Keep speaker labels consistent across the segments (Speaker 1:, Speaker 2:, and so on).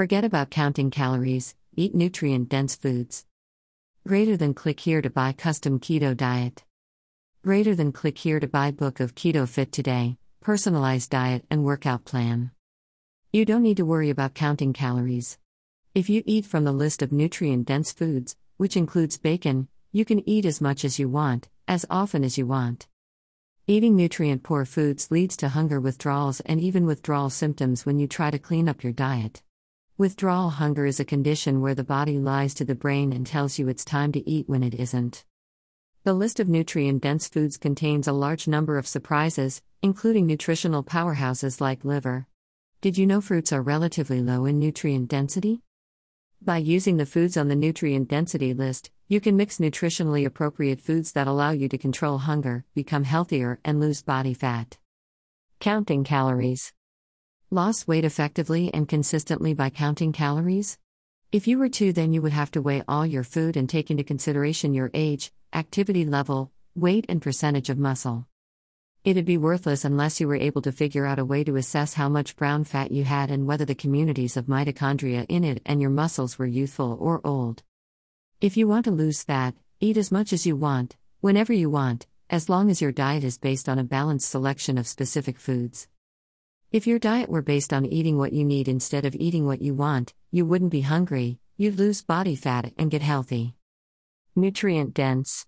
Speaker 1: Forget about counting calories, eat nutrient dense foods. Greater than click here to buy custom keto diet. Greater than click here to buy book of Keto Fit Today, personalized diet and workout plan. You don't need to worry about counting calories. If you eat from the list of nutrient dense foods, which includes bacon, you can eat as much as you want, as often as you want. Eating nutrient poor foods leads to hunger withdrawals and even withdrawal symptoms when you try to clean up your diet. Withdrawal hunger is a condition where the body lies to the brain and tells you it's time to eat when it isn't. The list of nutrient dense foods contains a large number of surprises, including nutritional powerhouses like liver. Did you know fruits are relatively low in nutrient density? By using the foods on the nutrient density list, you can mix nutritionally appropriate foods that allow you to control hunger, become healthier, and lose body fat. Counting calories. Lost weight effectively and consistently by counting calories? If you were to, then you would have to weigh all your food and take into consideration your age, activity level, weight, and percentage of muscle. It'd be worthless unless you were able to figure out a way to assess how much brown fat you had and whether the communities of mitochondria in it and your muscles were youthful or old. If you want to lose fat, eat as much as you want, whenever you want, as long as your diet is based on a balanced selection of specific foods. If your diet were based on eating what you need instead of eating what you want, you wouldn't be hungry, you'd lose body fat and get healthy. Nutrient dense.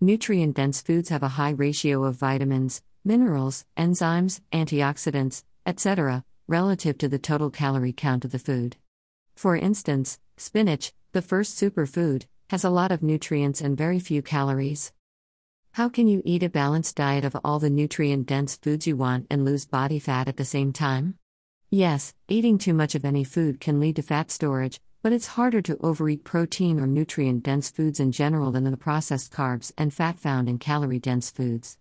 Speaker 1: Nutrient dense foods have a high ratio of vitamins, minerals, enzymes, antioxidants, etc., relative to the total calorie count of the food. For instance, spinach, the first superfood, has a lot of nutrients and very few calories. How can you eat a balanced diet of all the nutrient dense foods you want and lose body fat at the same time? Yes, eating too much of any food can lead to fat storage, but it's harder to overeat protein or nutrient dense foods in general than the processed carbs and fat found in calorie dense foods.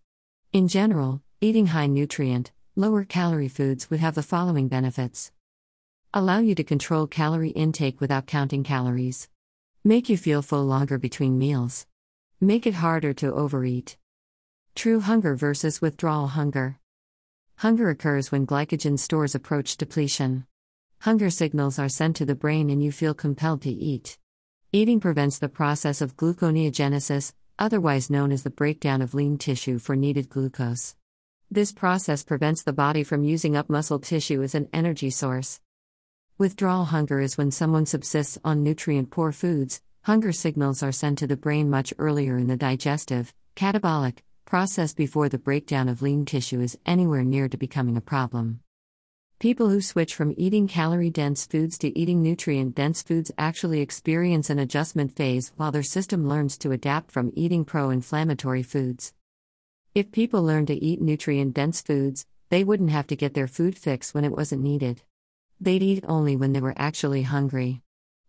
Speaker 1: In general, eating high nutrient, lower calorie foods would have the following benefits allow you to control calorie intake without counting calories, make you feel full longer between meals, make it harder to overeat. True hunger versus withdrawal hunger. Hunger occurs when glycogen stores approach depletion. Hunger signals are sent to the brain and you feel compelled to eat. Eating prevents the process of gluconeogenesis, otherwise known as the breakdown of lean tissue for needed glucose. This process prevents the body from using up muscle tissue as an energy source. Withdrawal hunger is when someone subsists on nutrient poor foods. Hunger signals are sent to the brain much earlier in the digestive, catabolic, process before the breakdown of lean tissue is anywhere near to becoming a problem. People who switch from eating calorie dense foods to eating nutrient dense foods actually experience an adjustment phase while their system learns to adapt from eating pro inflammatory foods. If people learn to eat nutrient dense foods, they wouldn't have to get their food fix when it wasn't needed. They'd eat only when they were actually hungry.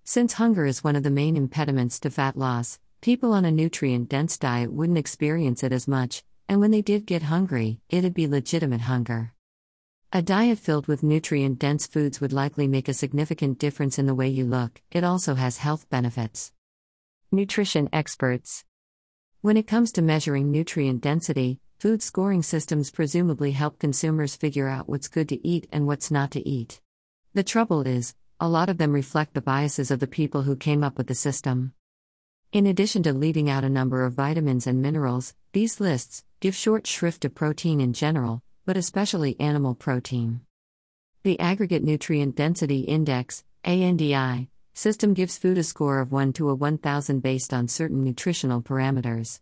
Speaker 1: Since hunger is one of the main impediments to fat loss, people on a nutrient dense diet wouldn't experience it as much, and when they did get hungry, it'd be legitimate hunger. A diet filled with nutrient dense foods would likely make a significant difference in the way you look, it also has health benefits. Nutrition experts. When it comes to measuring nutrient density, food scoring systems presumably help consumers figure out what's good to eat and what's not to eat. The trouble is, a lot of them reflect the biases of the people who came up with the system. In addition to leaving out a number of vitamins and minerals, these lists give short shrift to protein in general, but especially animal protein. The Aggregate Nutrient Density Index ANDI, system gives food a score of 1 to a 1000 based on certain nutritional parameters.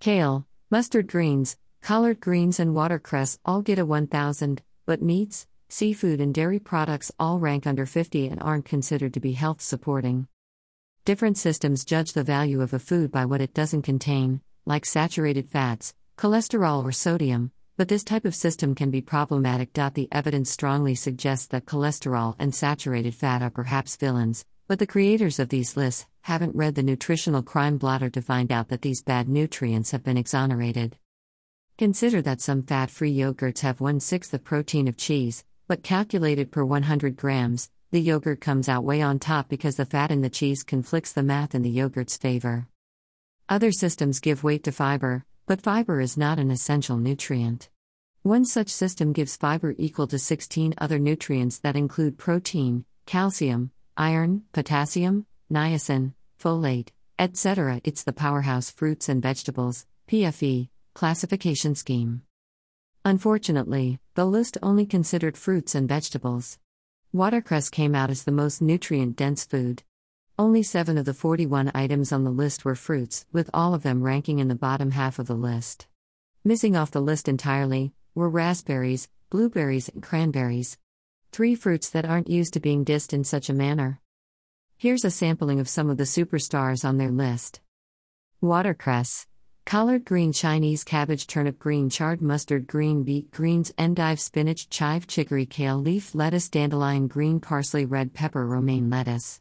Speaker 1: Kale, mustard greens, collard greens, and watercress all get a 1000, but meats, seafood, and dairy products all rank under 50 and aren't considered to be health supporting. Different systems judge the value of a food by what it doesn't contain, like saturated fats, cholesterol, or sodium, but this type of system can be problematic. The evidence strongly suggests that cholesterol and saturated fat are perhaps villains, but the creators of these lists haven't read the nutritional crime blotter to find out that these bad nutrients have been exonerated. Consider that some fat free yogurts have one sixth the protein of cheese, but calculated per 100 grams, the yogurt comes out way on top because the fat in the cheese conflicts the math in the yogurt's favor. Other systems give weight to fiber, but fiber is not an essential nutrient. One such system gives fiber equal to 16 other nutrients that include protein, calcium, iron, potassium, niacin, folate, etc. It's the powerhouse fruits and vegetables, PFV, classification scheme. Unfortunately, the list only considered fruits and vegetables. Watercress came out as the most nutrient dense food. Only 7 of the 41 items on the list were fruits, with all of them ranking in the bottom half of the list. Missing off the list entirely were raspberries, blueberries, and cranberries. Three fruits that aren't used to being dissed in such a manner. Here's a sampling of some of the superstars on their list Watercress, collard green Chinese cabbage, turnip green, chard mustard, green beet, greens, endive, spinach, chive, chicory, kale, leaf lettuce, dandelion, green parsley, red pepper, romaine lettuce.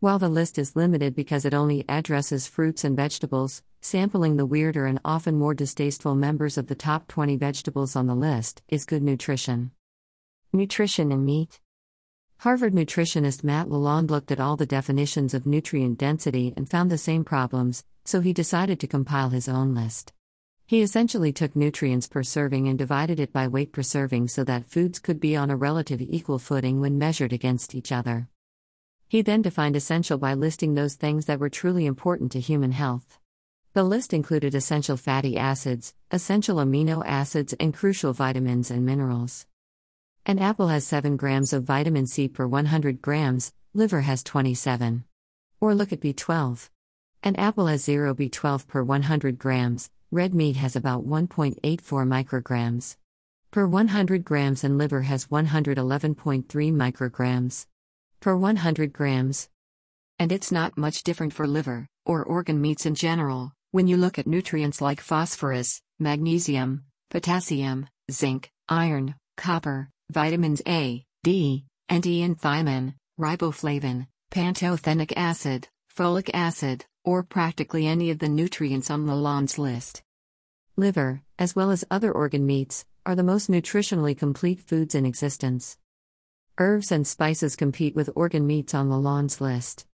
Speaker 1: While the list is limited because it only addresses fruits and vegetables, sampling the weirder and often more distasteful members of the top 20 vegetables on the list is good nutrition. Nutrition in meat. Harvard nutritionist Matt Lalonde looked at all the definitions of nutrient density and found the same problems, so he decided to compile his own list. He essentially took nutrients per serving and divided it by weight per serving so that foods could be on a relative equal footing when measured against each other. He then defined essential by listing those things that were truly important to human health. The list included essential fatty acids, essential amino acids, and crucial vitamins and minerals. An apple has 7 grams of vitamin C per 100 grams, liver has 27. Or look at B12. An apple has 0 B12 per 100 grams, red meat has about 1.84 micrograms per 100 grams, and liver has 111.3 micrograms per 100 grams. And it's not much different for liver, or organ meats in general, when you look at nutrients like phosphorus, magnesium, potassium, zinc, iron, copper, vitamins A, D, and E, and thiamine, riboflavin, pantothenic acid, folic acid, or practically any of the nutrients on Lalonde's list. Liver, as well as other organ meats, are the most nutritionally complete foods in existence. Herbs and spices compete with organ meats on Lalonde's list.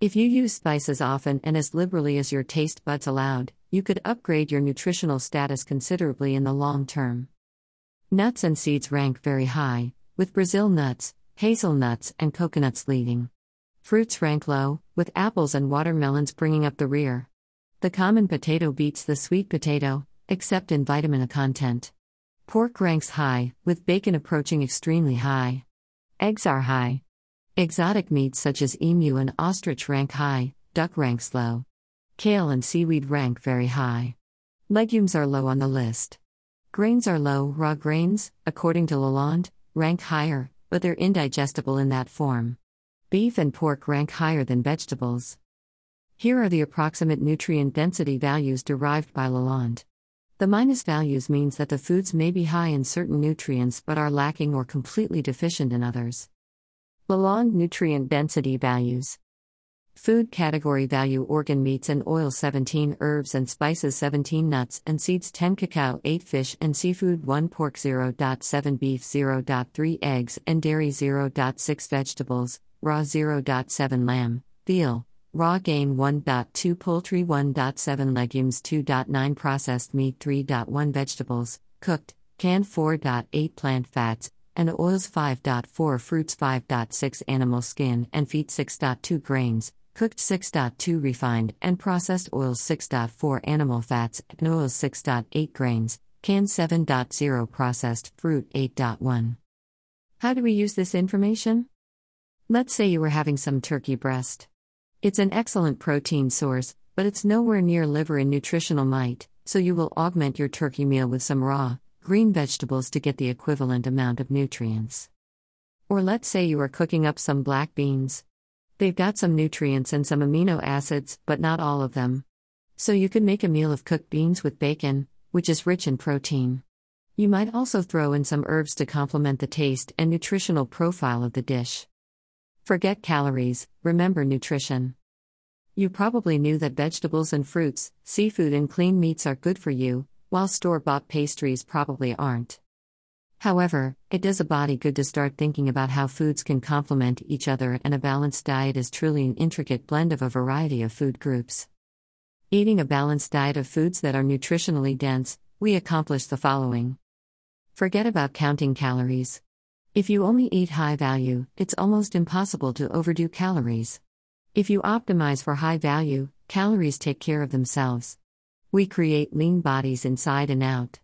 Speaker 1: If you use spices often and as liberally as your taste buds allowed, you could upgrade your nutritional status considerably in the long term. Nuts and seeds rank very high, with Brazil nuts, hazelnuts, and coconuts leading. Fruits rank low, with apples and watermelons bringing up the rear. The common potato beats the sweet potato, except in vitamin A content. Pork ranks high, with bacon approaching extremely high. Eggs are high. Exotic meats such as emu and ostrich rank high, duck ranks low. Kale and seaweed rank very high. Legumes are low on the list. Grains are low, raw grains, according to Lalonde, rank higher, but they're indigestible in that form. Beef and pork rank higher than vegetables. Here are the approximate nutrient density values derived by Lalonde. The minus values means that the foods may be high in certain nutrients but are lacking or completely deficient in others. Lalonde nutrient density values. Food category value organ meats and oil 17 herbs and spices 17 nuts and seeds 10 cacao 8 fish and seafood 1 pork 0.7 beef 0.3 eggs and dairy 0.6 vegetables raw 0.7 lamb veal Raw game 1.2 poultry 1.7 legumes 2.9 processed meat 3.1 vegetables, cooked, canned 4.8 plant fats, and oils 5.4 fruits 5.6 animal skin and feet 6.2 grains, cooked 6.2 refined and processed oils 6.4 animal fats and oils 6.8 grains, canned 7.0 processed fruit 8.1. How do we use this information? Let's say you were having some turkey breast. It's an excellent protein source, but it's nowhere near liver in nutritional might, so you will augment your turkey meal with some raw, green vegetables to get the equivalent amount of nutrients. Or let's say you are cooking up some black beans. They've got some nutrients and some amino acids, but not all of them. So you could make a meal of cooked beans with bacon, which is rich in protein. You might also throw in some herbs to complement the taste and nutritional profile of the dish. Forget calories, remember nutrition. You probably knew that vegetables and fruits, seafood, and clean meats are good for you, while store bought pastries probably aren't. However, it does a body good to start thinking about how foods can complement each other, and a balanced diet is truly an intricate blend of a variety of food groups. Eating a balanced diet of foods that are nutritionally dense, we accomplish the following. Forget about counting calories. If you only eat high value, it's almost impossible to overdo calories. If you optimize for high value, calories take care of themselves. We create lean bodies inside and out.